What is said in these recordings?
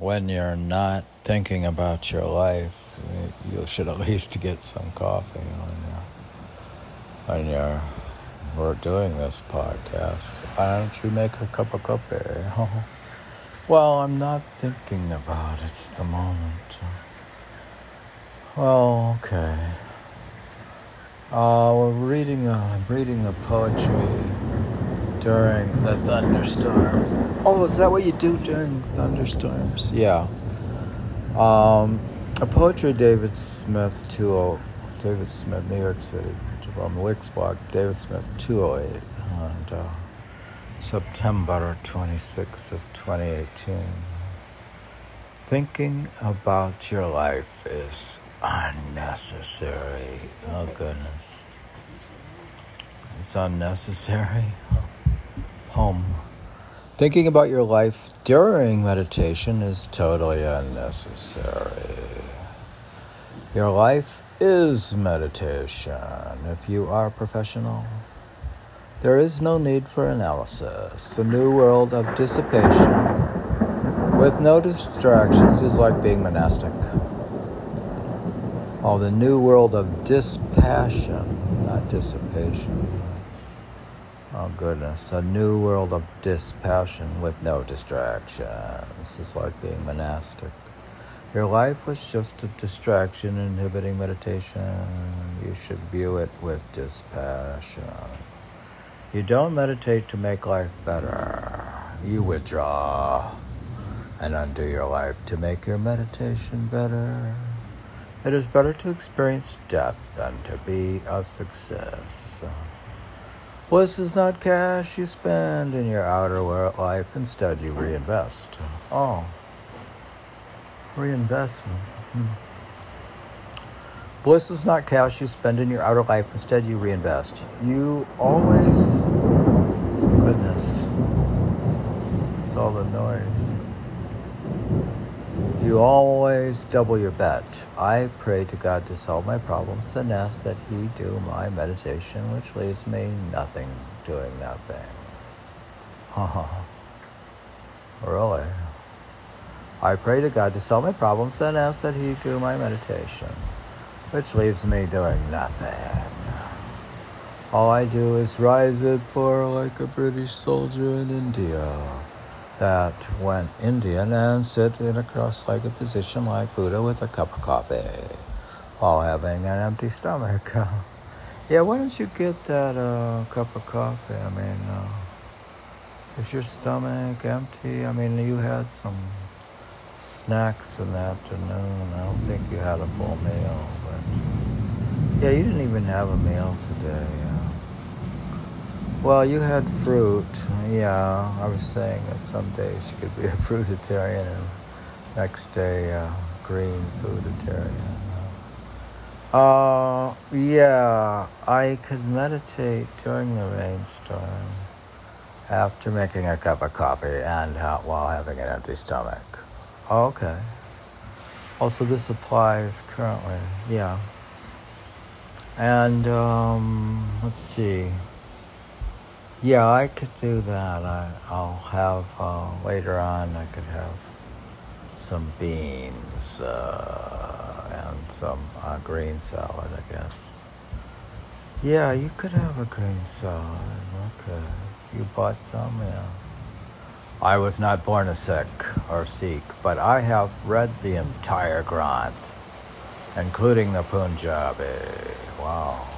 when you're not thinking about your life, you should at least get some coffee when you're, when you're we're doing this podcast. Why don't you make a cup of coffee? well, I'm not thinking about it at the moment. Well, okay. Uh, we're reading the I'm reading the poetry during the thunderstorm. Oh, is that what you do during thunderstorms? Yeah. Um, a poetry David Smith, 20, David Smith, New York City, from Wixblog, David Smith, 208, and uh, September 26th of 2018. Thinking about your life is unnecessary. Oh, goodness. It's unnecessary. Home. Thinking about your life during meditation is totally unnecessary. Your life is meditation if you are professional. There is no need for analysis. The new world of dissipation with no distractions is like being monastic. Oh, the new world of dispassion, not dissipation. Oh, goodness. A new world of dispassion with no distractions This is like being monastic. Your life was just a distraction inhibiting meditation. You should view it with dispassion. You don't meditate to make life better. You withdraw and undo your life to make your meditation better. It is better to experience death than to be a success. Bliss is not cash you spend in your outer life, instead, you reinvest. Oh. Reinvestment. Hmm. Bliss is not cash you spend in your outer life. Instead, you reinvest. You always. Goodness. It's all the noise. You always double your bet. I pray to God to solve my problems and ask that He do my meditation, which leaves me nothing, doing nothing. Really? I pray to God to solve my problems and ask that He do my meditation, which leaves me doing nothing. All I do is rise at four like a British soldier in India that went Indian and sit in a cross-legged position like Buddha with a cup of coffee while having an empty stomach. yeah, why don't you get that uh, cup of coffee? I mean, uh, is your stomach empty? I mean, you had some snacks in the afternoon. I don't think you had a full meal, but yeah, you didn't even have a meal today. Well, you had fruit. Yeah, I was saying that some days you could be a fruitarian and next day uh, green fooditarian. Uh, yeah, I could meditate during the rainstorm after making a cup of coffee and while having an empty stomach. Okay. Also, this applies currently, yeah. And um, let's see. Yeah, I could do that. I, I'll have uh, later on. I could have some beans uh, and some uh, green salad, I guess. Yeah, you could have a green salad. Okay, you bought some, yeah. I was not born a Sikh or Sikh, but I have read the entire Granth, including the Punjabi. Wow.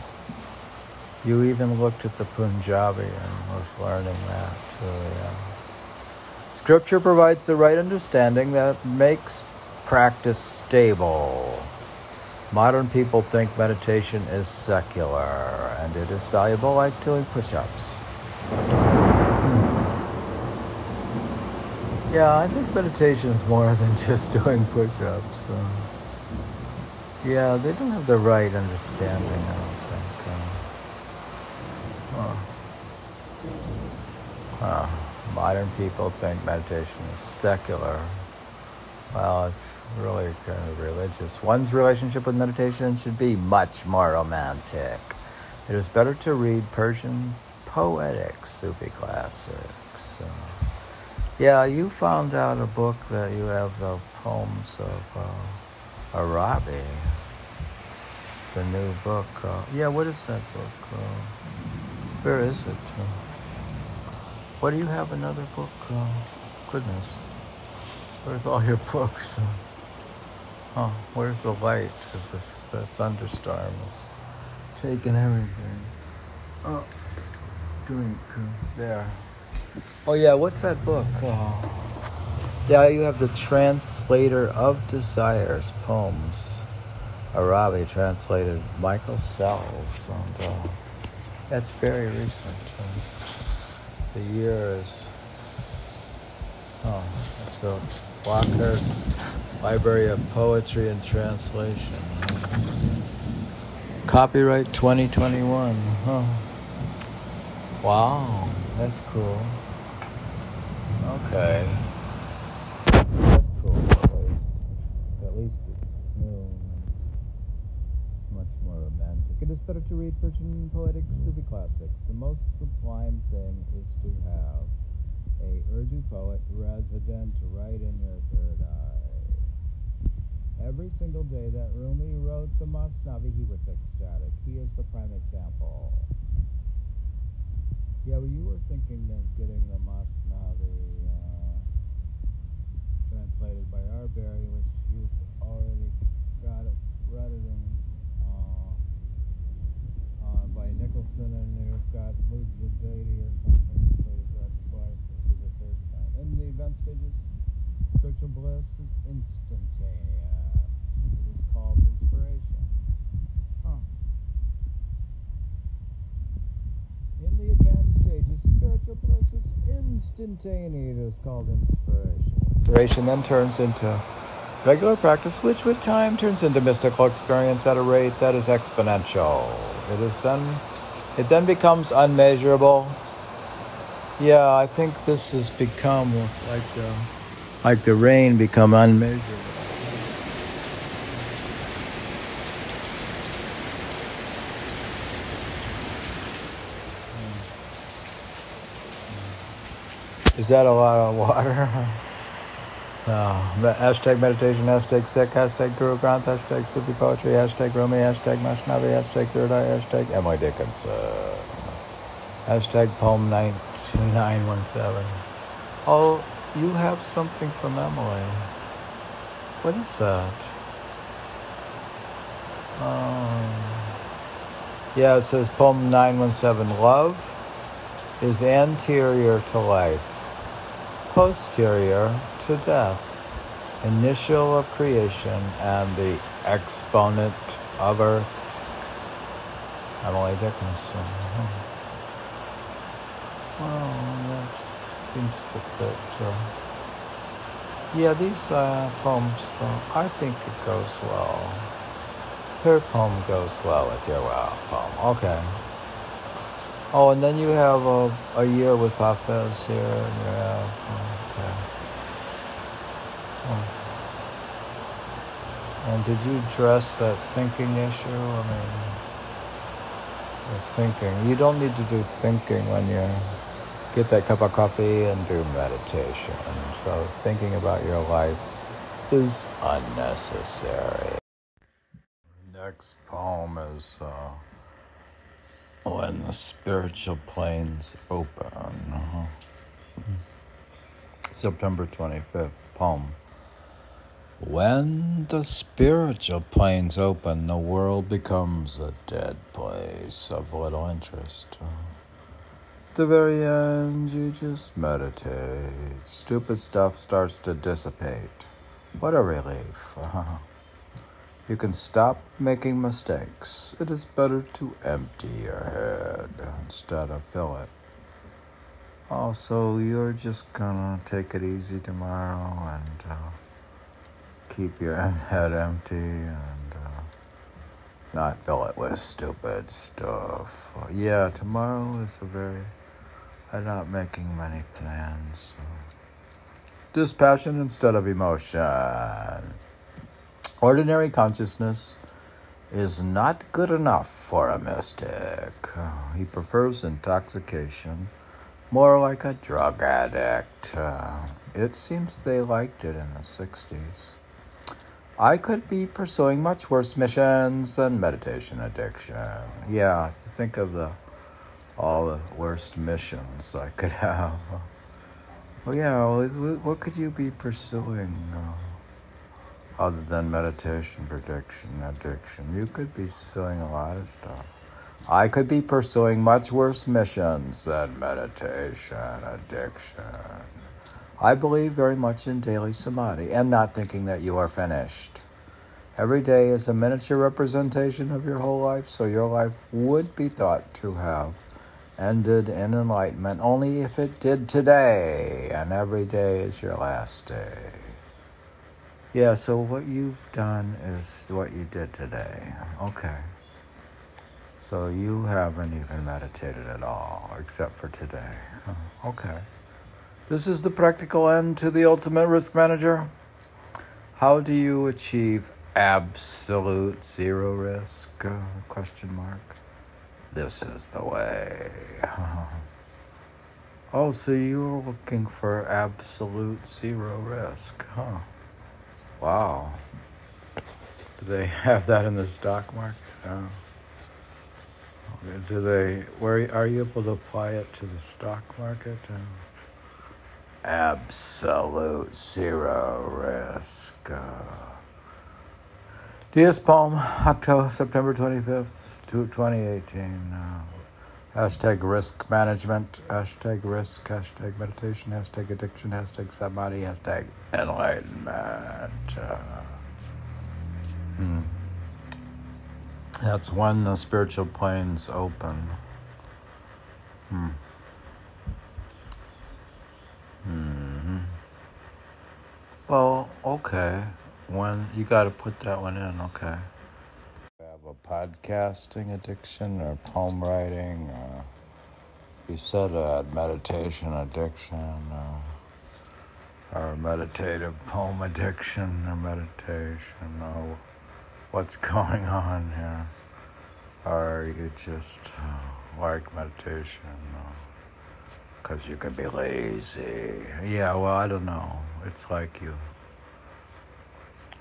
You even looked at the Punjabi and was learning that too, yeah. Scripture provides the right understanding that makes practice stable. Modern people think meditation is secular and it is valuable like doing push ups. Hmm. Yeah, I think meditation is more than just doing push ups. So. Um, yeah, they don't have the right understanding, think. Modern people think meditation is secular. Well, it's really kind of religious. One's relationship with meditation should be much more romantic. It is better to read Persian poetic Sufi classics. Uh, Yeah, you found out a book that you have the poems of uh, Arabi. It's a new book. Uh, yeah, what is that book? Uh, where is it? What do you have another book? Uh, goodness. Where's all your books? Oh, where's the light? Of this, thunderstorm is taking everything. Oh, drink. There. Oh, yeah, what's that book? Oh. Yeah, you have the Translator of Desires poems. Arabi translated Michael Sells. And, uh, that's very recent. Uh, the year is. Oh, the Walker Library of Poetry and Translation. Copyright 2021. Huh. Wow, that's cool. Okay. That's cool, at least. At least it's new. It's much more romantic. It is better to read Persian poetic Sufi classics. The most sublime thing is to have a Urdu poet resident right in your third eye. Every single day that Rumi wrote the Masnavi, he was ecstatic. He is the prime example. Yeah, well, you were thinking of getting the Masnavi uh, translated by Arberry, which you've already got it, in uh, uh, by Nicholson, and you've got Mojaddedi or something, so you've read twice. It'll be the third time. In the event stages, spiritual bliss is instantaneous. It is called inspiration. Huh. In the advanced stages, spiritual bliss is instantaneous. It is called inspiration. Inspiration then turns into regular practice, which with time turns into mystical experience at a rate that is exponential. It is then, it then becomes unmeasurable. Yeah, I think this has become like the, like the rain become unmeasurable. Is that a lot of water? Uh, no. Hashtag meditation, hashtag Sikh, hashtag Guru Granth, hashtag Sufi poetry, hashtag Rumi, hashtag Masnavi, hashtag Third Eye, hashtag Emily Dickinson. Hashtag poem 917. Oh, you have something from Emily. What is that? Oh. Yeah, it says poem 917 Love is anterior to life posterior to death, initial of creation, and the exponent of earth. Emily Dickinson. Well, that seems to fit. Uh, yeah, these uh, poems, though, I think it goes well. Her poem goes well with your well poem. Okay. Oh, and then you have a, a year with Hafez here, and you have, okay. Oh. And did you address that thinking issue? I mean, the thinking. You don't need to do thinking when you get that cup of coffee and do meditation. So thinking about your life is unnecessary. Next poem is. Uh, when the spiritual planes open. Uh-huh. September 25th, poem. When the spiritual planes open, the world becomes a dead place of little interest. At the very end, you just meditate. Stupid stuff starts to dissipate. What a relief. You can stop making mistakes. It is better to empty your head instead of fill it. Also, you're just gonna take it easy tomorrow and uh, keep your head empty and uh, not fill it with stupid stuff. Uh, yeah, tomorrow is a very. I'm not making many plans. So. Dispassion instead of emotion. Ordinary consciousness is not good enough for a mystic. He prefers intoxication more like a drug addict. Uh, it seems they liked it in the 60s. I could be pursuing much worse missions than meditation addiction. Yeah, think of the all the worst missions I could have. Well, yeah, what could you be pursuing uh, other than meditation, prediction, addiction? You could be pursuing a lot of stuff. I could be pursuing much worse missions than meditation, addiction. I believe very much in daily samadhi and not thinking that you are finished. Every day is a miniature representation of your whole life, so your life would be thought to have ended in enlightenment only if it did today, and every day is your last day. Yeah, so what you've done is what you did today. Okay. So you haven't even meditated at all, except for today. Okay. This is the practical end to the ultimate risk manager. How do you achieve absolute zero risk? Uh, question mark. This is the way. oh, so you're looking for absolute zero risk, huh? Wow. Do they have that in the stock market? Do they? Where are you able to apply it to the stock market? Absolute zero risk. Uh, DS Palm, October, September 25th, 2018. Uh, hashtag risk management, hashtag risk, hashtag meditation, hashtag addiction, hashtag samadhi, hashtag enlightenment. Uh, hmm. That's when the spiritual planes open. Hmm. Well, okay. One you got to put that one in okay. Have a podcasting addiction or poem writing or you said uh, meditation addiction or, or meditative poem addiction or meditation or what's going on here? Or you just uh, like meditation because you can be lazy. Yeah well i don't know. It's like you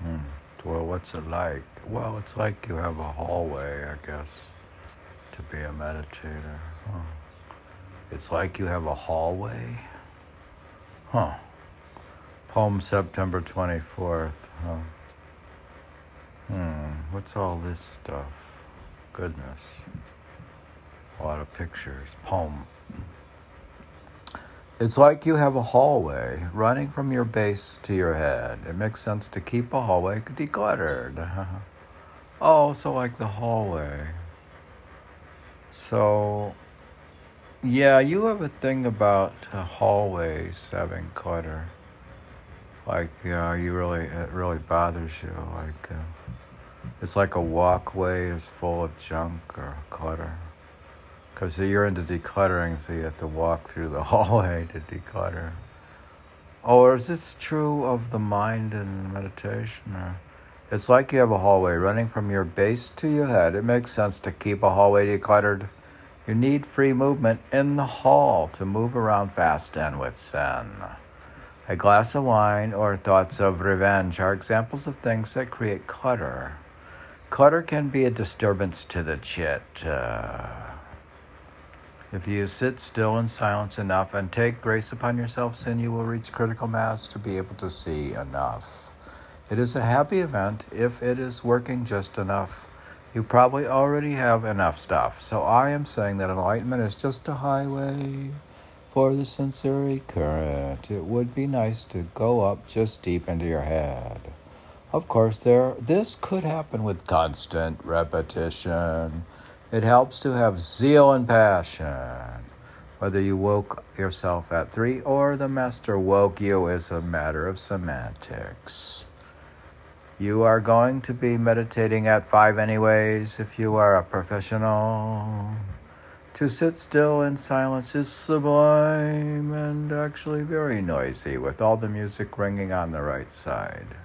Hmm. Well, what's it like? Well, it's like you have a hallway, I guess, to be a meditator. Huh. It's like you have a hallway? Huh. Poem September 24th. Huh. Hmm. What's all this stuff? Goodness. A lot of pictures. Poem. It's like you have a hallway running from your base to your head. It makes sense to keep a hallway decluttered. oh, so like the hallway. So, yeah, you have a thing about uh, hallways having clutter. Like, yeah, you really, it really bothers you. Like, uh, it's like a walkway is full of junk or clutter. Because you're into decluttering, so you have to walk through the hallway to declutter. Or is this true of the mind and meditation? Or it's like you have a hallway running from your base to your head. It makes sense to keep a hallway decluttered. You need free movement in the hall to move around fast and with zen. A glass of wine or thoughts of revenge are examples of things that create clutter. Clutter can be a disturbance to the chit. Uh, if you sit still in silence enough and take grace upon yourself, then you will reach critical mass to be able to see enough. It is a happy event if it is working just enough. You probably already have enough stuff. So I am saying that enlightenment is just a highway for the sensory current. It would be nice to go up just deep into your head. Of course, there this could happen with constant repetition it helps to have zeal and passion. Whether you woke yourself at three or the master woke you is a matter of semantics. You are going to be meditating at five, anyways, if you are a professional. To sit still in silence is sublime and actually very noisy, with all the music ringing on the right side.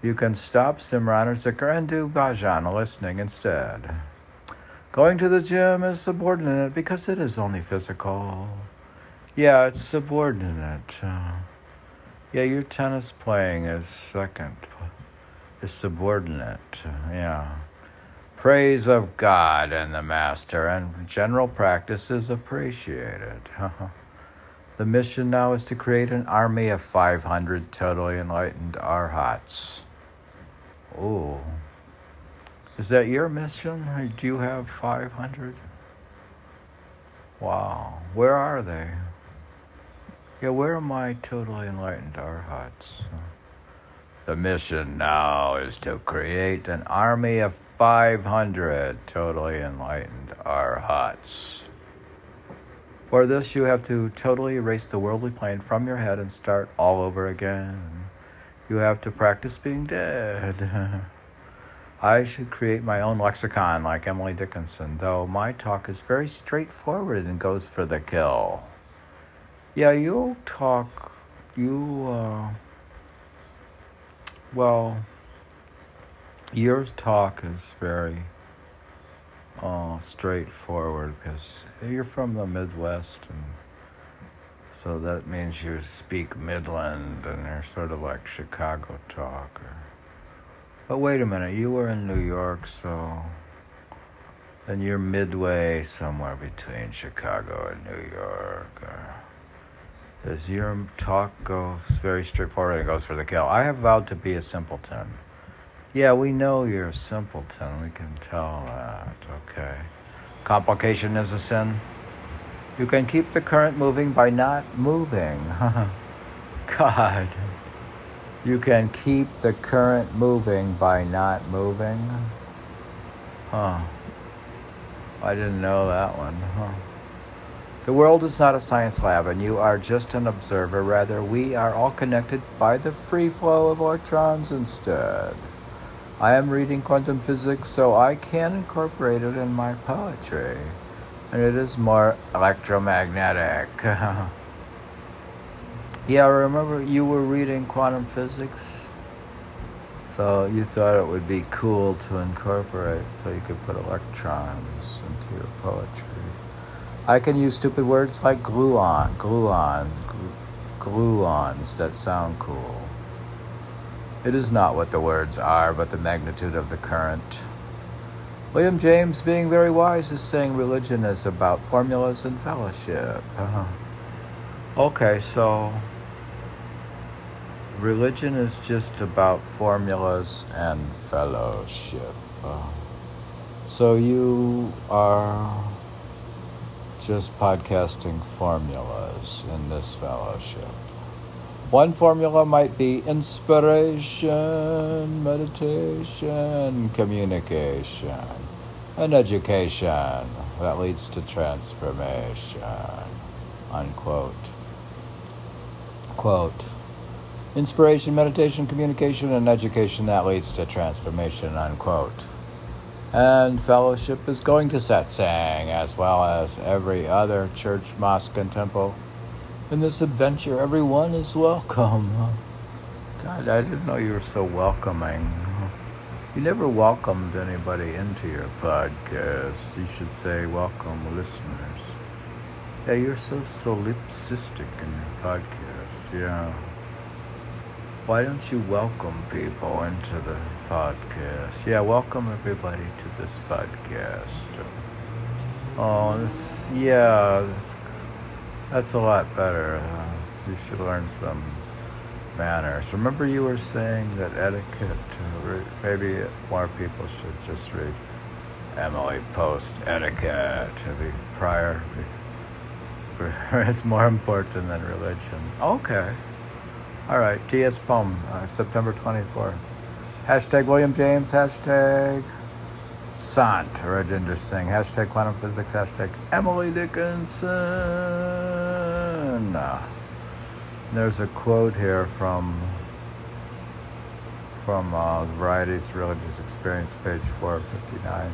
You can stop Simran or Zikr and do bhajan listening instead. Going to the gym is subordinate because it is only physical. Yeah, it's subordinate. Uh, yeah, your tennis playing is second. Is subordinate. Yeah. Praise of God and the Master and general practice is appreciated. the mission now is to create an army of 500 totally enlightened arhats. Oh. Is that your mission? Do you have 500? Wow. Where are they? Yeah, where are my totally enlightened arhats? The mission now is to create an army of 500 totally enlightened arhats. For this, you have to totally erase the worldly plane from your head and start all over again. You have to practice being dead. I should create my own lexicon like Emily Dickinson, though my talk is very straightforward and goes for the kill. Yeah, you talk, you, uh, well, your talk is very uh, straightforward because you're from the Midwest, and so that means you speak Midland, and they're sort of like Chicago talk. Or, but wait a minute, you were in New York, so then you're midway somewhere between Chicago and New York. Or, does your talk go very straightforward and goes for the kill? I have vowed to be a simpleton. Yeah, we know you're a simpleton. We can tell that. Okay. Complication is a sin. You can keep the current moving by not moving. God. You can keep the current moving by not moving. Huh. I didn't know that one. Huh. The world is not a science lab, and you are just an observer. Rather, we are all connected by the free flow of electrons instead. I am reading quantum physics, so I can incorporate it in my poetry. And it is more electromagnetic. Yeah, I remember you were reading quantum physics? So you thought it would be cool to incorporate so you could put electrons into your poetry. I can use stupid words like gluon, gluon, gluons that sound cool. It is not what the words are, but the magnitude of the current. William James, being very wise, is saying religion is about formulas and fellowship. Uh-huh. Okay, so religion is just about formulas and fellowship. So you are just podcasting formulas in this fellowship. One formula might be inspiration, meditation, communication, and education that leads to transformation. Unquote. Quote. Inspiration, meditation, communication, and education that leads to transformation, unquote. And fellowship is going to satsang as well as every other church, mosque, and temple. In this adventure, everyone is welcome. God, I didn't know you were so welcoming. You never welcomed anybody into your podcast. You should say, Welcome, listeners. Yeah, you're so solipsistic in your podcast. Yeah. Why don't you welcome people into the podcast? Yeah, welcome everybody to this podcast. Oh, this, yeah, this, that's a lot better. Uh, you should learn some manners. Remember, you were saying that etiquette, uh, maybe more people should just read Emily Post etiquette to be prior. It's more important than religion. Okay. All right, T.S. Poem, uh, September 24th. Hashtag William James, hashtag Sant Rajinder Singh, hashtag quantum physics, hashtag Emily Dickinson. There's a quote here from from uh, Varieties Religious Experience, page 459.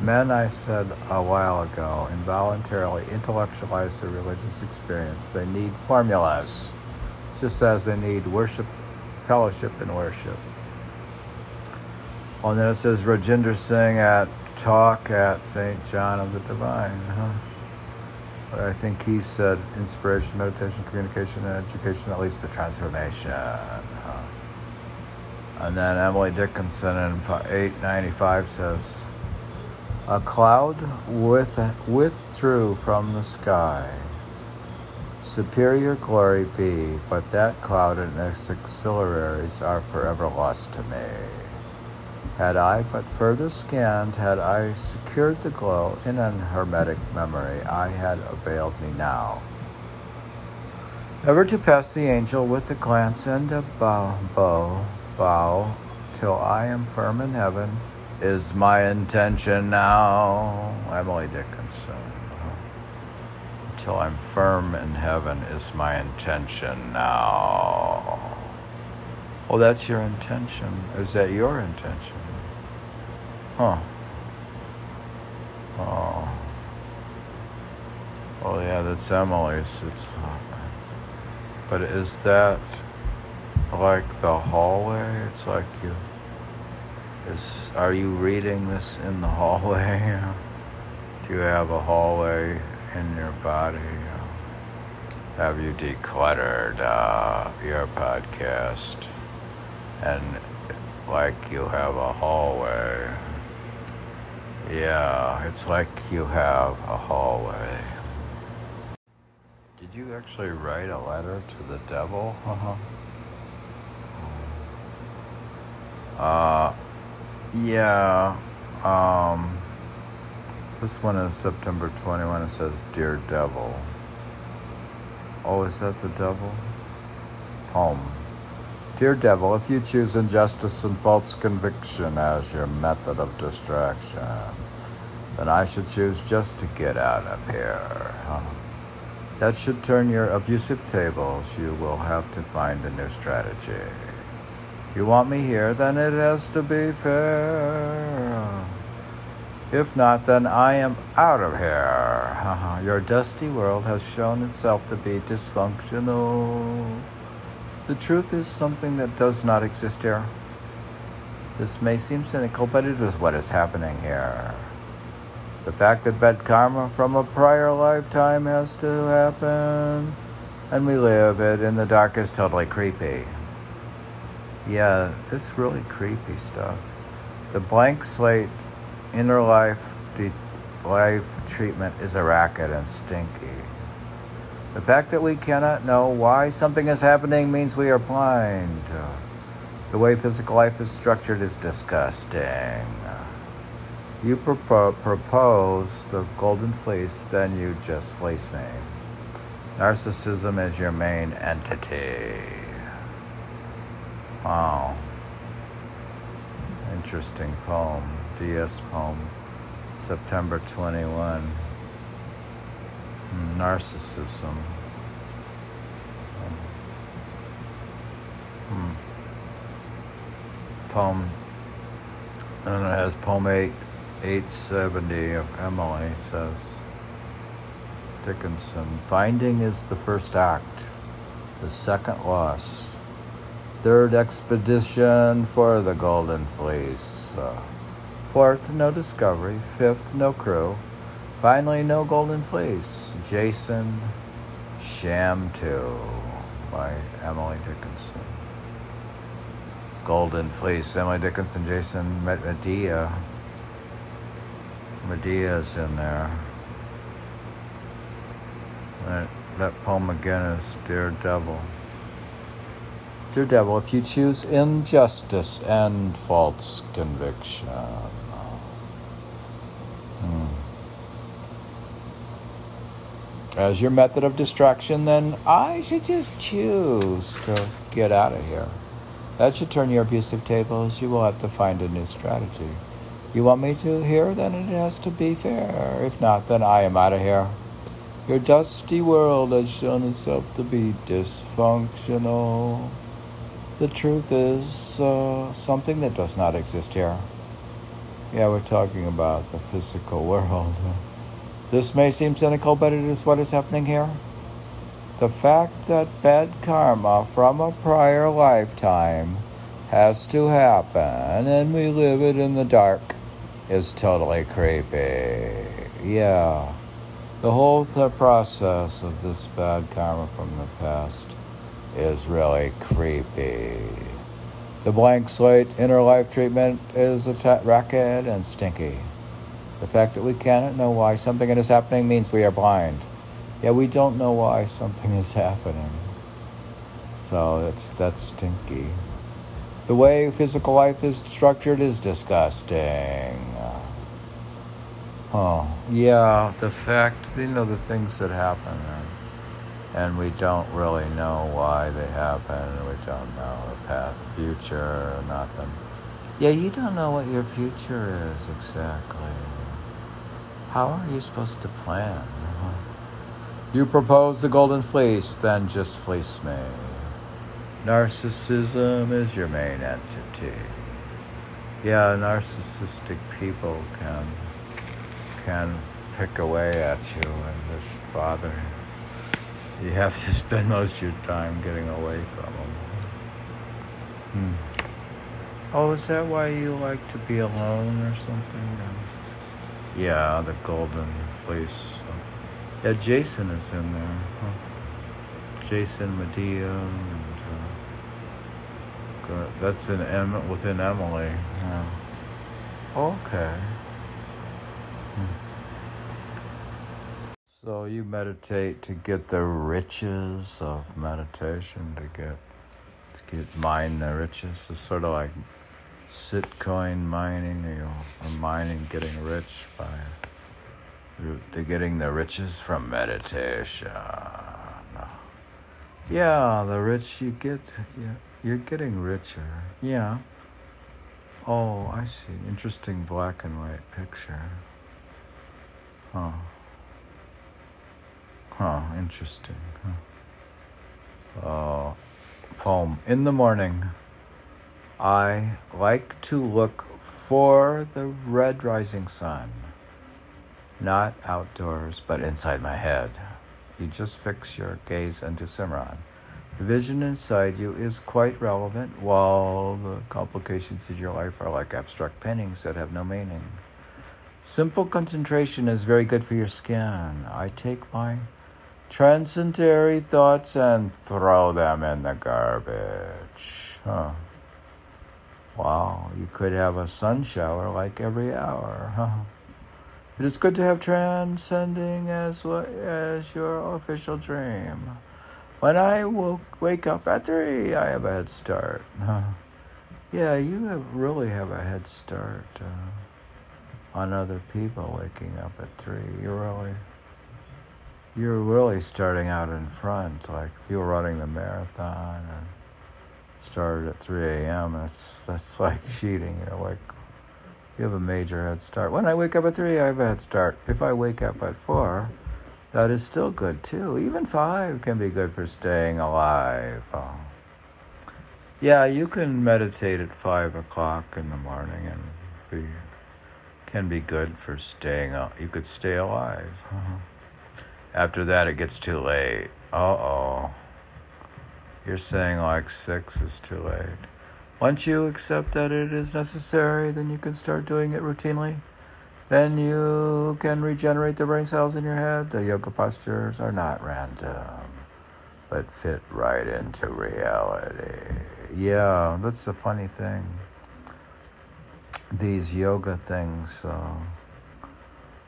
Men, I said a while ago, involuntarily intellectualize their religious experience. They need formulas just as they need worship, fellowship, and worship. And then it says Rajinder Singh at talk at St. John of the Divine. Huh? I think he said inspiration, meditation, communication, and education that leads to transformation. And then Emily Dickinson in 895 says, A cloud with, withdrew from the sky. Superior glory be, but that cloud and its auxiliaries are forever lost to me. Had I but further scanned, had I secured the glow in an hermetic memory, I had availed me now. Ever to pass the angel with a glance and a bow, bow, bow, till I am firm in heaven, is my intention now. Emily Dickinson. Until I'm firm in heaven is my intention now. Oh, that's your intention. Is that your intention? Huh. Oh. Oh yeah, that's Emily's. It's. But is that like the hallway? It's like you. Is are you reading this in the hallway? Do you have a hallway in your body? Have you decluttered uh, your podcast and like you have a hallway? Yeah, it's like you have a hallway. Did you actually write a letter to the devil? Uh-huh. Uh, yeah. Um, this one is September 21. It says, Dear Devil. Oh, is that the devil? Poem. Dear Devil, if you choose injustice and false conviction as your method of distraction, then I should choose just to get out of here. That should turn your abusive tables. You will have to find a new strategy. You want me here, then it has to be fair. If not, then I am out of here. Uh-huh. Your dusty world has shown itself to be dysfunctional. The truth is something that does not exist here. This may seem cynical, but it is what is happening here. The fact that bad karma from a prior lifetime has to happen, and we live it in the dark is totally creepy. Yeah, it's really creepy stuff. The blank slate inner life de- life treatment is a racket and stinky. The fact that we cannot know why something is happening means we are blind. The way physical life is structured is disgusting. You propo- propose the golden fleece, then you just fleece me. Narcissism is your main entity. Wow. Interesting poem. DS poem. September 21 narcissism. Hmm. Poem, and it has poem 8, 870 of Emily says, Dickinson, finding is the first act, the second loss, third expedition for the Golden Fleece, uh, fourth, no discovery, fifth, no crew, Finally, No Golden Fleece, Jason Shamtu by Emily Dickinson. Golden Fleece, Emily Dickinson, Jason Met Medea. Medea's in there. That, that poem again is Dear Devil. Dear Devil, if you choose injustice and false conviction. Hmm as your method of distraction, then I should just choose to get out of here. That should turn your abusive tables. You will have to find a new strategy. You want me to here? Then it has to be fair. If not, then I am out of here. Your dusty world has shown itself to be dysfunctional. The truth is uh, something that does not exist here. Yeah, we're talking about the physical world. This may seem cynical, but it is what is happening here. The fact that bad karma from a prior lifetime has to happen and we live it in the dark is totally creepy. Yeah. The whole process of this bad karma from the past is really creepy. The blank slate inner life treatment is a t- racket and stinky. The fact that we cannot know why something is happening means we are blind. Yeah, we don't know why something is happening. So that's that's stinky. The way physical life is structured is disgusting. Oh, yeah, the fact, you know, the things that happen, and, and we don't really know why they happen, we don't know the path, future, or nothing. Yeah, you don't know what your future is exactly. How are you supposed to plan? You propose the golden fleece, then just fleece me. Narcissism is your main entity. Yeah, narcissistic people can can pick away at you and just bother you. You have to spend most of your time getting away from them. Hmm. Oh, is that why you like to be alone or something? Yeah, the golden fleece. Yeah, Jason is in there. Huh? Jason Medea and uh, that's in em- within Emily. Yeah. Okay. So you meditate to get the riches of meditation, to get to get mine the riches. It's sort of like Bitcoin mining, you know, or mining, getting rich by they're getting the riches from meditation. Yeah, the rich you get, yeah, you're getting richer. Yeah. Oh, I see. Interesting black and white picture. Huh. Huh, interesting. Huh. Uh, poem. In the morning, I like to look for the red rising sun. Not outdoors, but inside my head. You just fix your gaze into Simran. The vision inside you is quite relevant, while the complications of your life are like abstract paintings that have no meaning. Simple concentration is very good for your skin. I take my transcendental thoughts and throw them in the garbage. Huh. Wow, you could have a sun shower like every hour. Huh. It is good to have transcending as what as your official dream. When I woke, wake up at three, I have a head start. Huh. Yeah, you have, really have a head start uh, on other people waking up at three. You're really you're really starting out in front. Like you were running the marathon and started at 3 a.m., that's that's like cheating. You know, like you have a major head start. When I wake up at 3, I have a head start. If I wake up at 4, that is still good too. Even 5 can be good for staying alive. Oh. Yeah, you can meditate at 5 o'clock in the morning and be can be good for staying up. You could stay alive. Uh-huh. After that, it gets too late. Uh oh. You're saying like 6 is too late. Once you accept that it is necessary, then you can start doing it routinely. Then you can regenerate the brain cells in your head. The yoga postures are not random, but fit right into reality. Yeah, that's the funny thing. These yoga things, uh,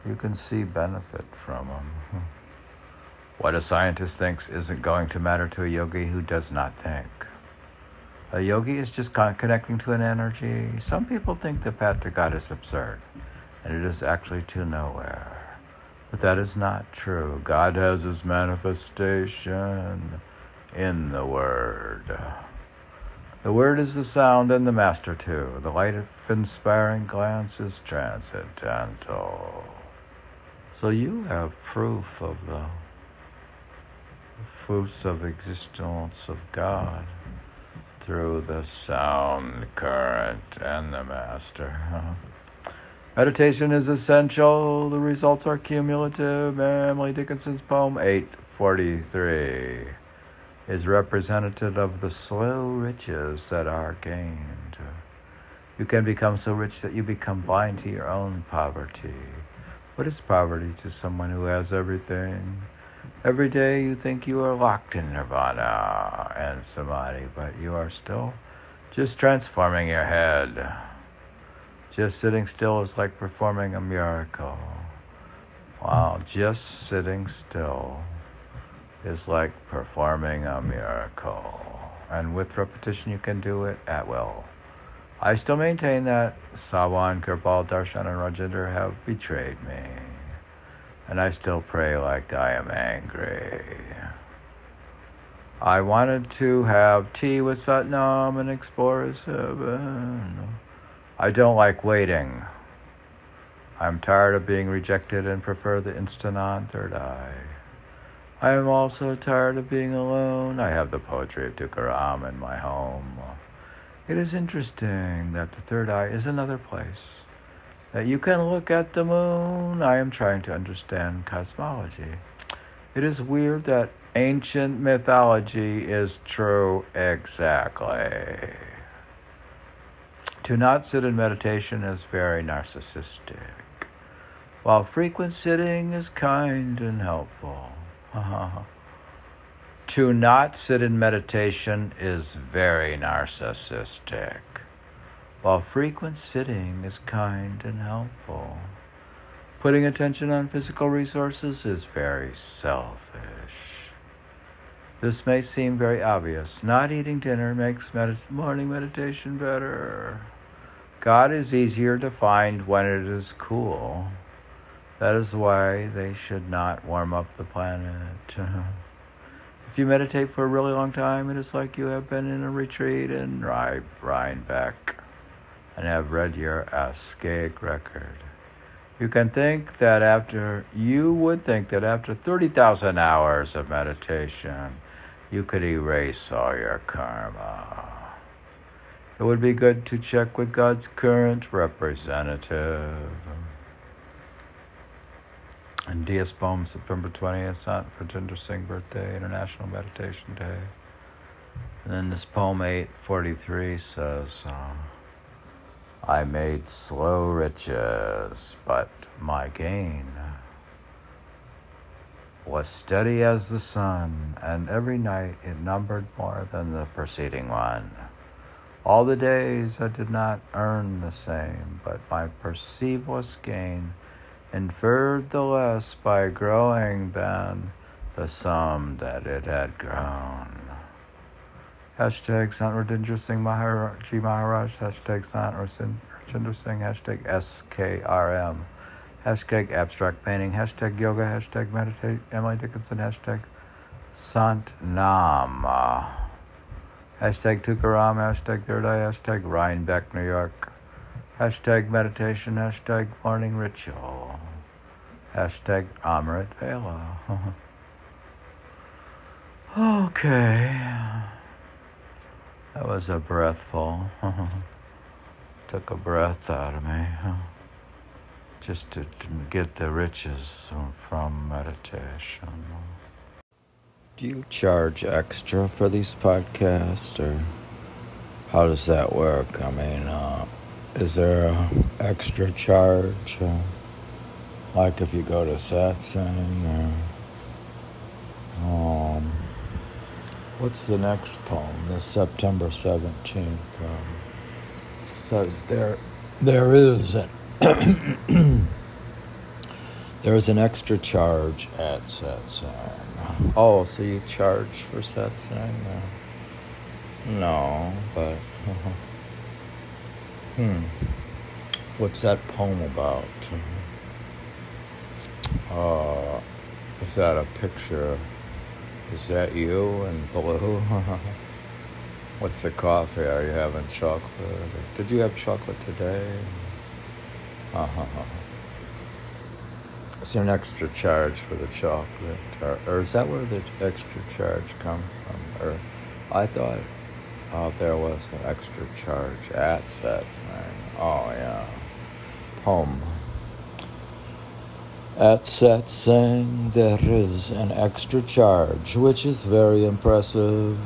you can see benefit from them. What a scientist thinks isn't going to matter to a yogi who does not think. A yogi is just con- connecting to an energy. Some people think the path to God is absurd, and it is actually to nowhere. But that is not true. God has his manifestation in the Word. The Word is the sound and the master, too. The light of inspiring glance is transcendental. So you have proof of the fruits of existence of God through the sound current and the master. Meditation is essential. The results are cumulative. Emily Dickinson's poem 843 is representative of the slow riches that are gained. You can become so rich that you become blind to your own poverty. What is poverty to someone who has everything? Every day you think you are locked in nirvana and samadhi, but you are still just transforming your head. Just sitting still is like performing a miracle. Wow, just sitting still is like performing a miracle. And with repetition, you can do it at will. I still maintain that Sawan, Kirpal, Darshan, and Rajinder have betrayed me. And I still pray like I am angry. I wanted to have tea with Satnam and explore his heaven. I don't like waiting. I'm tired of being rejected and prefer the instant on third eye. I am also tired of being alone. I have the poetry of Tukaram in my home. It is interesting that the third eye is another place. That you can look at the moon. I am trying to understand cosmology. It is weird that ancient mythology is true exactly. To not sit in meditation is very narcissistic, while frequent sitting is kind and helpful. to not sit in meditation is very narcissistic, while frequent sitting is kind and helpful. Putting attention on physical resources is very selfish. This may seem very obvious. Not eating dinner makes med- morning meditation better. God is easier to find when it is cool. That is why they should not warm up the planet. if you meditate for a really long time, it is like you have been in a retreat in Rhinebeck and have read your Akashic record. You can think that after, you would think that after 30,000 hours of meditation, you could erase all your karma. It would be good to check with God's current representative. And DS Poem, September 20th, Sant Rajinder Singh birthday, International Meditation Day. And then this poem 843 says, uh, I made slow riches, but my gain was steady as the sun, and every night it numbered more than the preceding one. All the days I did not earn the same, but my perceiveless gain inferred the less by growing than the sum that it had grown. Hashtag Sant Rajinder Singh Maharaj, Maharaj, hashtag Sant Rajinder Singh, hashtag SKRM, hashtag abstract painting, hashtag yoga, hashtag meditate, Emily Dickinson, hashtag Sant Nam, hashtag Tukaram, hashtag Third Eye, hashtag Rhinebeck, New York. Hashtag meditation, hashtag morning ritual, hashtag Amrit Vela. okay. That was a breathful. Took a breath out of me. Just to, to get the riches from meditation. Do you charge extra for these podcasts or how does that work? I mean, uh, is there an extra charge? Uh, like if you go to satsang or. Um, what's the next poem? This September 17th. Um, says there, there is an there is an extra charge at satsang. Oh, so you charge for satsang? Uh, no, but. Uh-huh. Hmm. What's that poem about? Uh, is that a picture? Is that you in blue? What's the coffee? Are you having chocolate? Did you have chocolate today? Uh huh. Is there an extra charge for the chocolate? Or, or is that where the extra charge comes from? Or I thought Oh, there was an extra charge at satsang. Oh, yeah. Poem. At satsang, there is an extra charge, which is very impressive.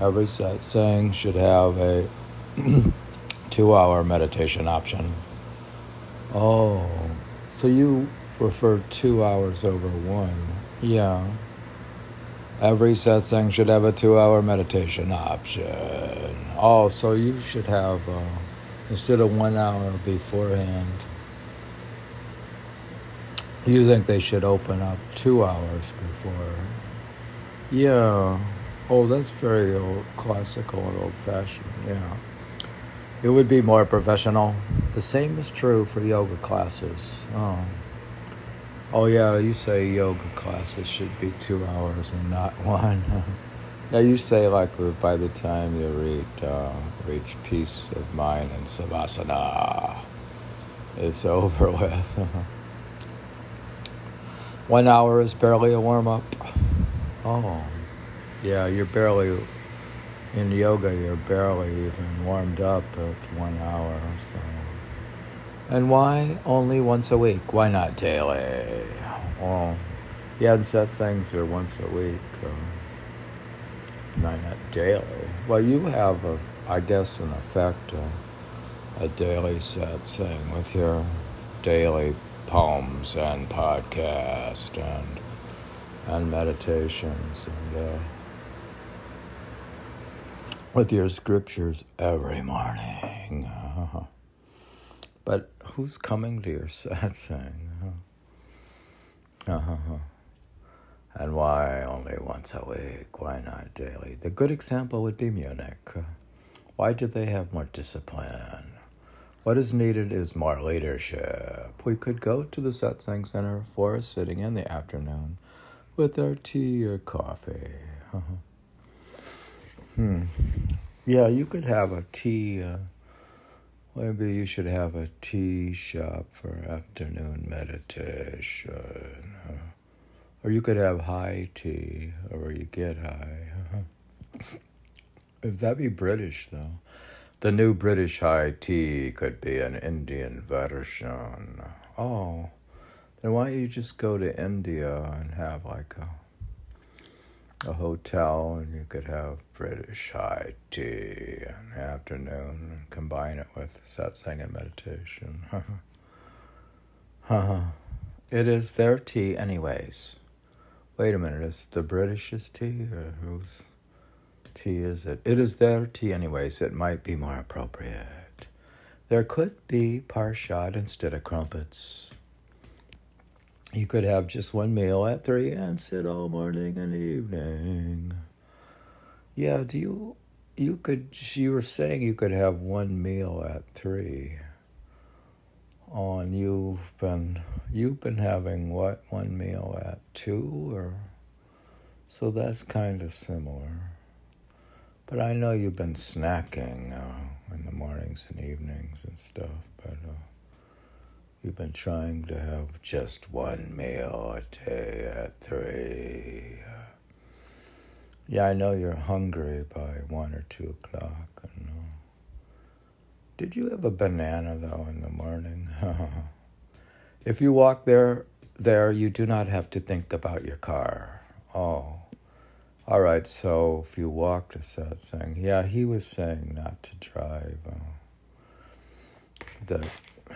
Every satsang should have a two hour meditation option. Oh, So you prefer two hours over one. Yeah. Every satsang should have a two hour meditation option. Oh, so you should have, uh, instead of one hour beforehand, you think they should open up two hours before? Yeah. Oh, that's very old, classical and old fashioned. Yeah. It would be more professional. The same is true for yoga classes. Oh. Oh yeah, you say yoga classes should be two hours and not one. now you say like by the time you reach uh, reach peace of mind and savasana, it's over with. One hour is barely a warm up. Oh, yeah, you're barely in yoga. You're barely even warmed up at one hour. So. And why only once a week? Why not daily? Well, yeah, and satsangs are once a week. Uh, why not daily? Well, you have, a, I guess, in effect, a, a daily satsang with your daily poems and podcast and and meditations and uh, with your scriptures every morning. But who's coming to your satsang? Uh-huh. And why only once a week? Why not daily? The good example would be Munich. Why do they have more discipline? What is needed is more leadership. We could go to the satsang center for a sitting in the afternoon with our tea or coffee. Uh-huh. Hmm. Yeah, you could have a tea. Uh, Maybe you should have a tea shop for afternoon meditation. Or you could have high tea, or you get high. if that be British, though. The new British high tea could be an Indian version. Oh, then why don't you just go to India and have like a a hotel and you could have British high tea in the afternoon and combine it with satsang and meditation. Uh-huh. it is their tea, anyways. Wait a minute, is the British's tea or whose tea is it? It is their tea, anyways. It might be more appropriate. There could be parshad instead of crumpets. You could have just one meal at three and sit all morning and evening. Yeah, do you you could you were saying you could have one meal at three. Oh, and you've been you've been having what one meal at two or so that's kind of similar. But I know you've been snacking uh, in the mornings and evenings and stuff. But uh, We've been trying to have just one meal a day at three. Yeah, I know you're hungry by one or two o'clock. I know. Did you have a banana though in the morning? if you walk there, there you do not have to think about your car. Oh, all right. So if you walk to satsang, yeah, he was saying not to drive. Uh, that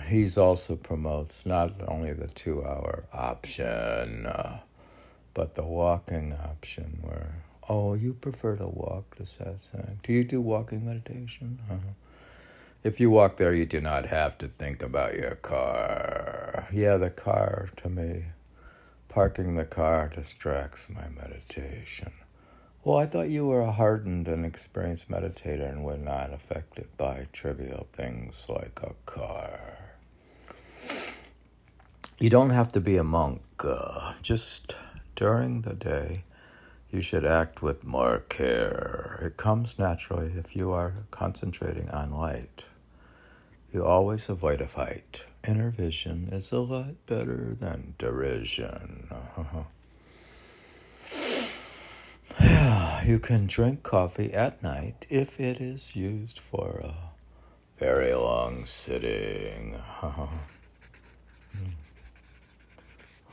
he's also promotes not only the two hour option, uh, but the walking option where, oh, you prefer to walk to satsang. Do you do walking meditation? Uh-huh. If you walk there, you do not have to think about your car. Yeah, the car to me, parking the car distracts my meditation. Well, I thought you were a hardened and experienced meditator and were not affected by trivial things like a car. You don't have to be a monk. Uh, just during the day, you should act with more care. It comes naturally if you are concentrating on light. You always avoid a fight. Inner vision is a lot better than derision. Yeah, you can drink coffee at night if it is used for a very long sitting.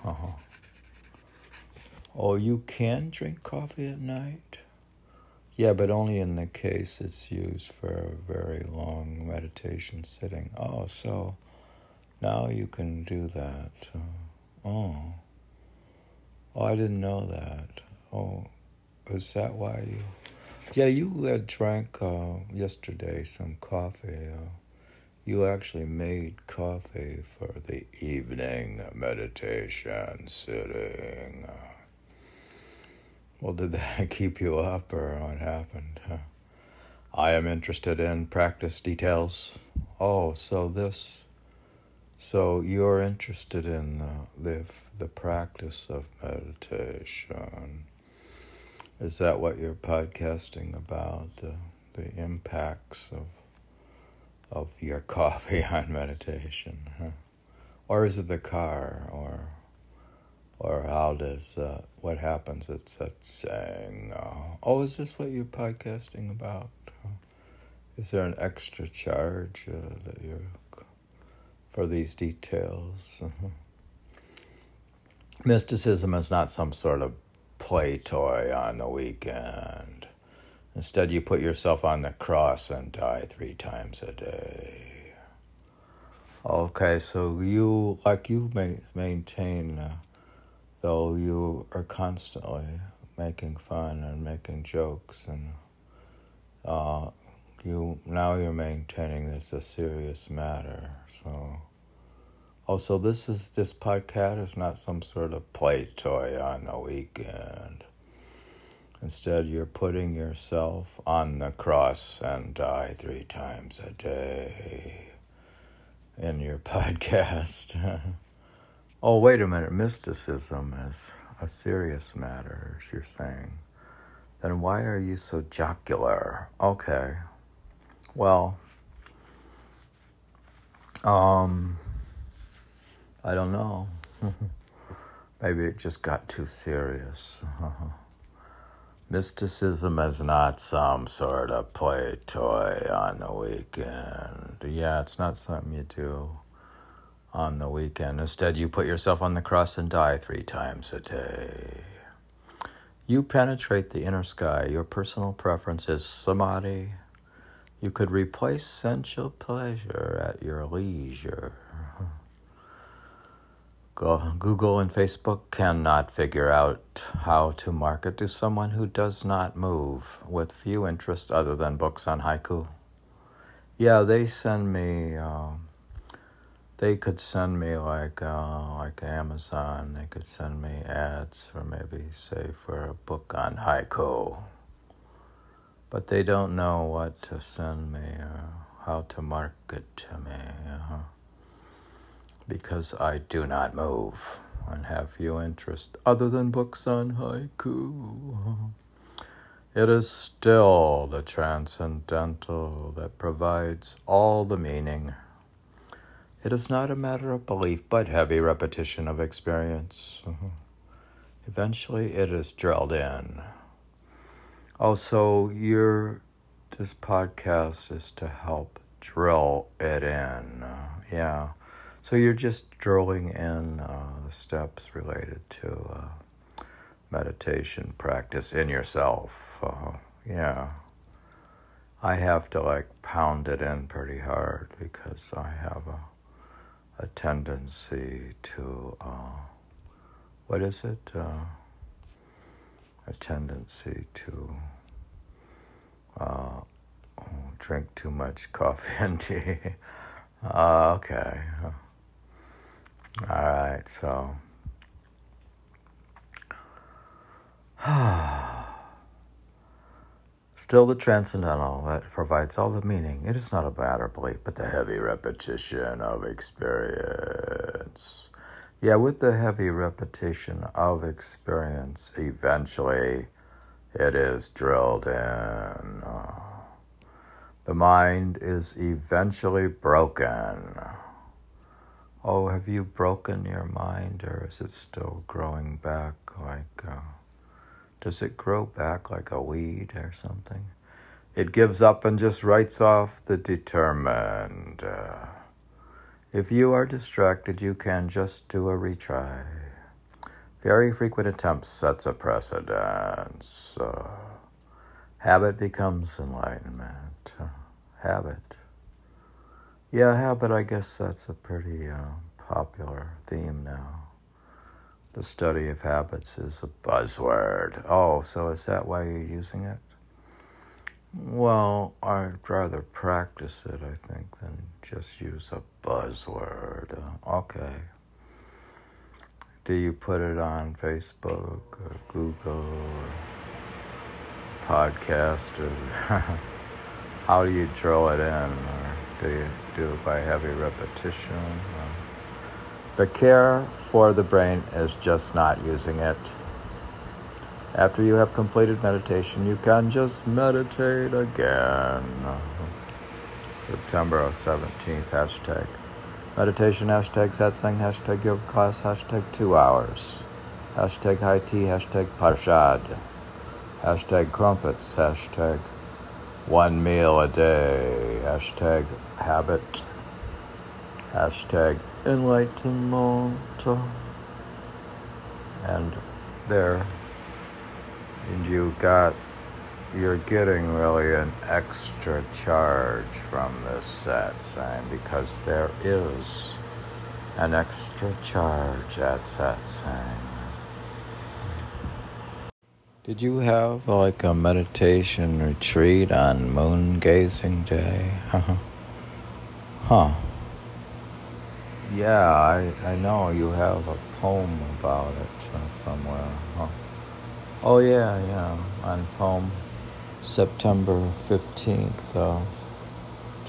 Uh-huh. Oh, you can drink coffee at night? Yeah, but only in the case it's used for a very long meditation sitting. Oh, so Now you can do that. Oh. Oh, I didn't know that. Oh, is that why you? Yeah, you had drank uh, yesterday some coffee. Uh, you actually made coffee for the evening meditation sitting. Well, did that keep you up, or what happened? I am interested in practice details. Oh, so this, so you're interested in the the practice of meditation. Is that what you're podcasting about? The the impacts of of your coffee on meditation, huh? or is it the car, or or how does uh, what happens? It's that saying, uh, "Oh, is this what you're podcasting about?" Is there an extra charge uh, that you're for these details? Uh-huh. Mysticism is not some sort of play toy on the weekend. Instead, you put yourself on the cross and die three times a day. Okay, so you, like you maintain, uh, though you are constantly making fun and making jokes, and uh, you now you're maintaining this a serious matter. So, also, this is this podcast is not some sort of play toy on the weekend. Instead, you're putting yourself on the cross and die three times a day in your podcast. oh, wait a minute. Mysticism is a serious matter, as you're saying. Then why are you so jocular? Okay. Well, um, I don't know. Maybe it just got too serious. Mysticism is not some sort of play toy on the weekend. Yeah, it's not something you do on the weekend. Instead, you put yourself on the cross and die three times a day. You penetrate the inner sky. Your personal preference is samadhi. You could replace sensual pleasure at your leisure. Google and Facebook cannot figure out how to market to someone who does not move with few interests other than books on haiku. Yeah, they send me. Uh, they could send me like uh, like Amazon. They could send me ads for maybe say for a book on haiku, but they don't know what to send me or how to market to me. Uh-huh because I do not move and have few interest other than books on haiku. It is still the transcendental that provides all the meaning. It is not a matter of belief, but heavy repetition of experience. Eventually, it is drilled in. Also, your this podcast is to help drill it in. Yeah. So you're just drilling in uh, steps related to uh, meditation practice in yourself. Uh, yeah. I have to like pound it in pretty hard because I have a, a tendency to, uh, what is it? Uh, a tendency to uh, drink too much coffee and tea. okay. All right, so. Still the transcendental that provides all the meaning. It is not a matter of belief, but the heavy repetition of experience. Yeah, with the heavy repetition of experience, eventually it is drilled in. the mind is eventually broken. Oh, have you broken your mind or is it still growing back like, uh, does it grow back like a weed or something? It gives up and just writes off the determined. Uh, if you are distracted, you can just do a retry. Very frequent attempts sets a precedence. Uh, habit becomes enlightenment. habit. Yeah, habit, I guess that's a pretty uh, popular theme now. The study of habits is a buzzword. Oh, so is that why you're using it? Well, I'd rather practice it, I think, than just use a buzzword. Okay. Do you put it on Facebook or Google or podcast or how do you throw it in? Do you do it by heavy repetition? Um. The care for the brain is just not using it. After you have completed meditation, you can just meditate again. September 17th, hashtag meditation, hashtag satsang, hashtag yoga class, hashtag two hours, hashtag high tea, hashtag parshad, hashtag crumpets, hashtag one meal a day, hashtag habit, hashtag enlightenment, and there. And you got you're getting really an extra charge from this satsang because there is an extra charge at satsang. Did you have like a meditation retreat on moon gazing day? huh. Yeah, I, I know you have a poem about it uh, somewhere. Huh? Oh, yeah, yeah. On poem September 15th of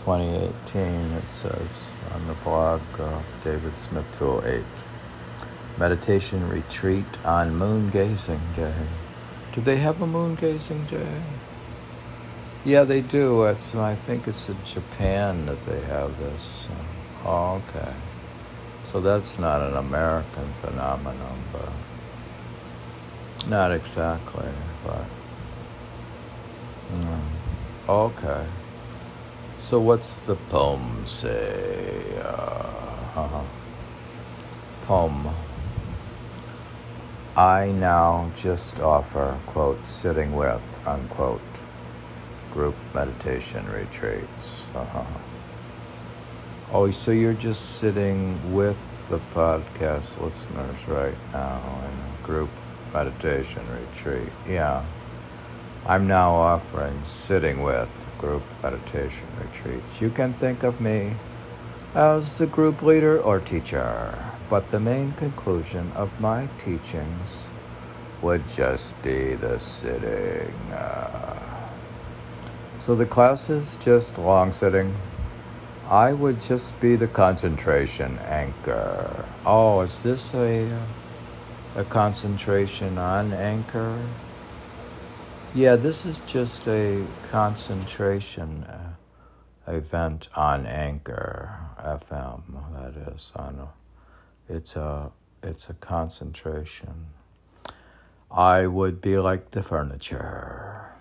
2018, it says on the blog of David Smith 208 Meditation Retreat on Moon Gazing Day. Do they have a moon gazing day? Yeah, they do. It's, I think it's in Japan that they have this. Oh, okay. So that's not an American phenomenon, but. Not exactly, but. Mm. Okay. So, what's the poem say? Uh, uh-huh. Poem. I now just offer, quote, sitting with, unquote, group meditation retreats. Uh-huh. Oh, so you're just sitting with the podcast listeners right now in a group meditation retreat. Yeah. I'm now offering sitting with group meditation retreats. You can think of me as the group leader or teacher, but the main conclusion of my teachings would just be the sitting. Uh, so the class is just long sitting. I would just be the concentration anchor. Oh, is this a a concentration on anchor. Yeah, this is just a concentration uh, event on Anchor FM. That is on. A, it's a it's a concentration. I would be like the furniture.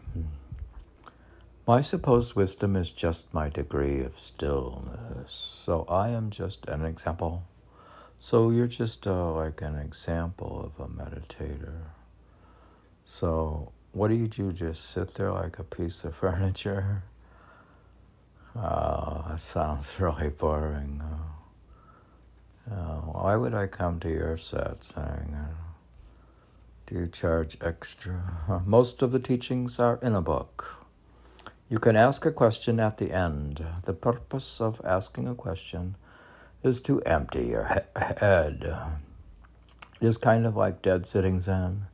My supposed wisdom is just my degree of stillness. So I am just an example. So you're just uh, like an example of a meditator. So what do you do? Just sit there like a piece of furniture? Oh, that sounds really boring. Oh, why would I come to your satsang? Uh, do you charge extra? Most of the teachings are in a book. You can ask a question at the end. The purpose of asking a question is to empty your he- head. It is kind of like dead sitting Zen,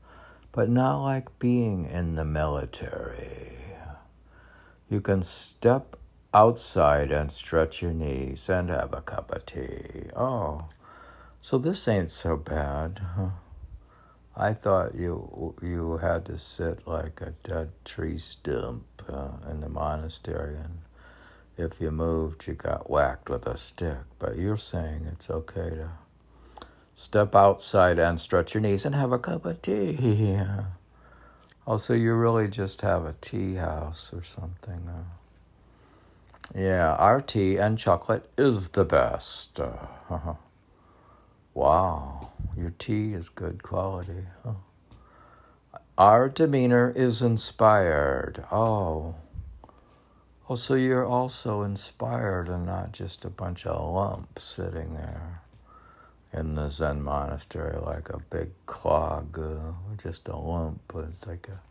but not like being in the military. You can step outside and stretch your knees and have a cup of tea. Oh, so this ain't so bad. I thought you you had to sit like a dead tree stump uh, in the monastery and if you moved, you got whacked with a stick. But you're saying it's okay to step outside and stretch your knees and have a cup of tea. Also, you really just have a tea house or something. Uh, yeah, our tea and chocolate is the best. Uh, wow, your tea is good quality. Huh? Our demeanor is inspired. Oh. Oh, so you're also inspired and not just a bunch of lumps sitting there in the Zen monastery like a big clog, uh, just a lump, but like a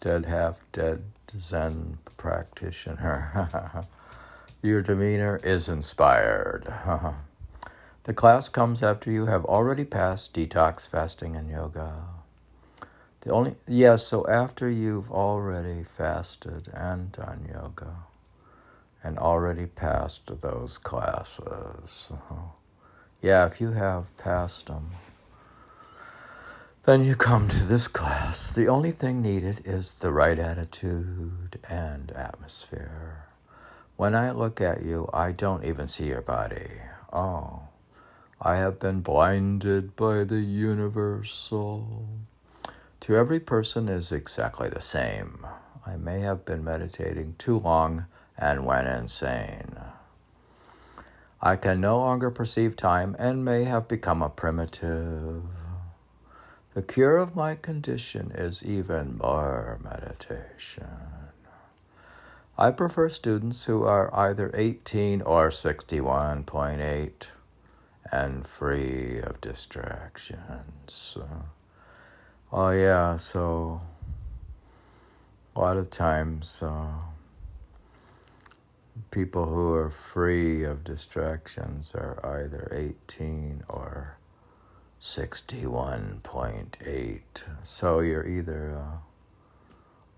dead, half dead Zen practitioner. Your demeanor is inspired. the class comes after you have already passed detox, fasting, and yoga. The only yes, so after you've already fasted and done yoga and already passed those classes. Yeah, if you have passed them, then you come to this class. The only thing needed is the right attitude and atmosphere. When I look at you, I don't even see your body. Oh, I have been blinded by the universal. To every person is exactly the same. I may have been meditating too long and went insane. I can no longer perceive time and may have become a primitive. The cure of my condition is even more meditation. I prefer students who are either 18 or 61.8 and free of distractions. Oh, yeah, so a lot of times. Uh, people who are free of distractions are either 18 or 61.8. So you're either, uh,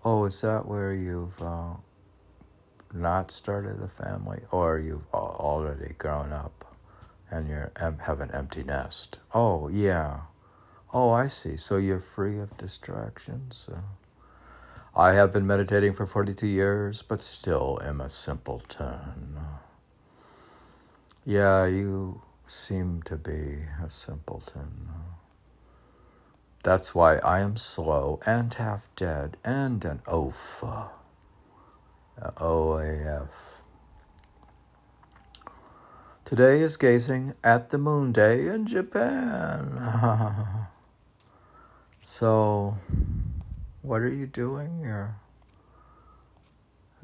oh, is that where you've uh, not started a family or you've already grown up and you have an empty nest? Oh, yeah. Oh, I see. So you're free of distractions. Uh, I have been meditating for 42 years, but still am a simpleton. Yeah, you seem to be a simpleton. That's why I am slow and half dead and an oaf. OAF. Today is gazing at the moon day in Japan. so. What are you doing? You're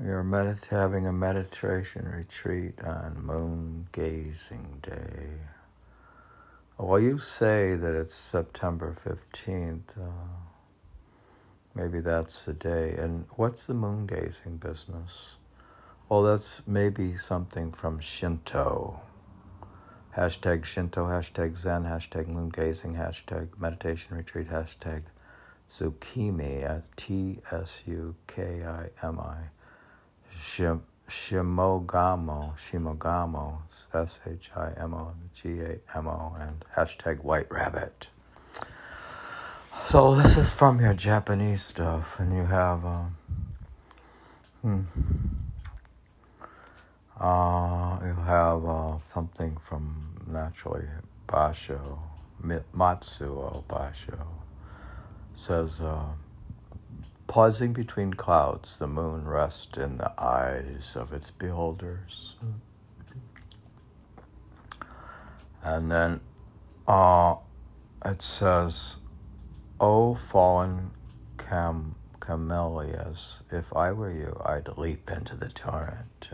you're medit- having a meditation retreat on moon gazing day. Well, you say that it's September 15th. Uh, maybe that's the day. And what's the moon gazing business? Well, that's maybe something from Shinto. Hashtag Shinto, hashtag Zen, hashtag moon gazing, hashtag meditation retreat, hashtag Tsukimi at T S U K I M I. Shimogamo, Shimogamo, S H I M O G A M O, and hashtag White Rabbit. So this is from your Japanese stuff, and you have, um, hmm, uh, you have uh, something from naturally Basho, Matsuo Basho says, uh, pausing between clouds, the moon rests in the eyes of its beholders. And then uh, it says, O fallen cam- camellias, if I were you, I'd leap into the torrent.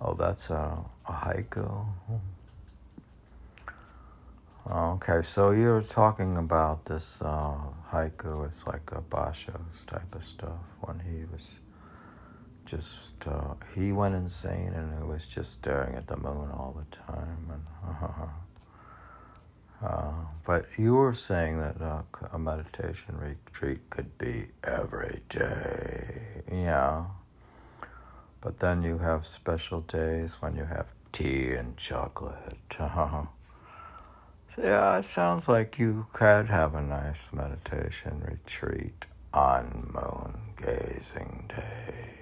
Oh, that's a, a haiku. Okay, so you're talking about this uh, haiku. It's like a Basho's type of stuff when he was just uh, he went insane and he was just staring at the moon all the time. And Uh, but you were saying that uh, a meditation retreat could be every day. Yeah. But then you have special days when you have tea and chocolate. so yeah, it sounds like you could have a nice meditation retreat on moon gazing day.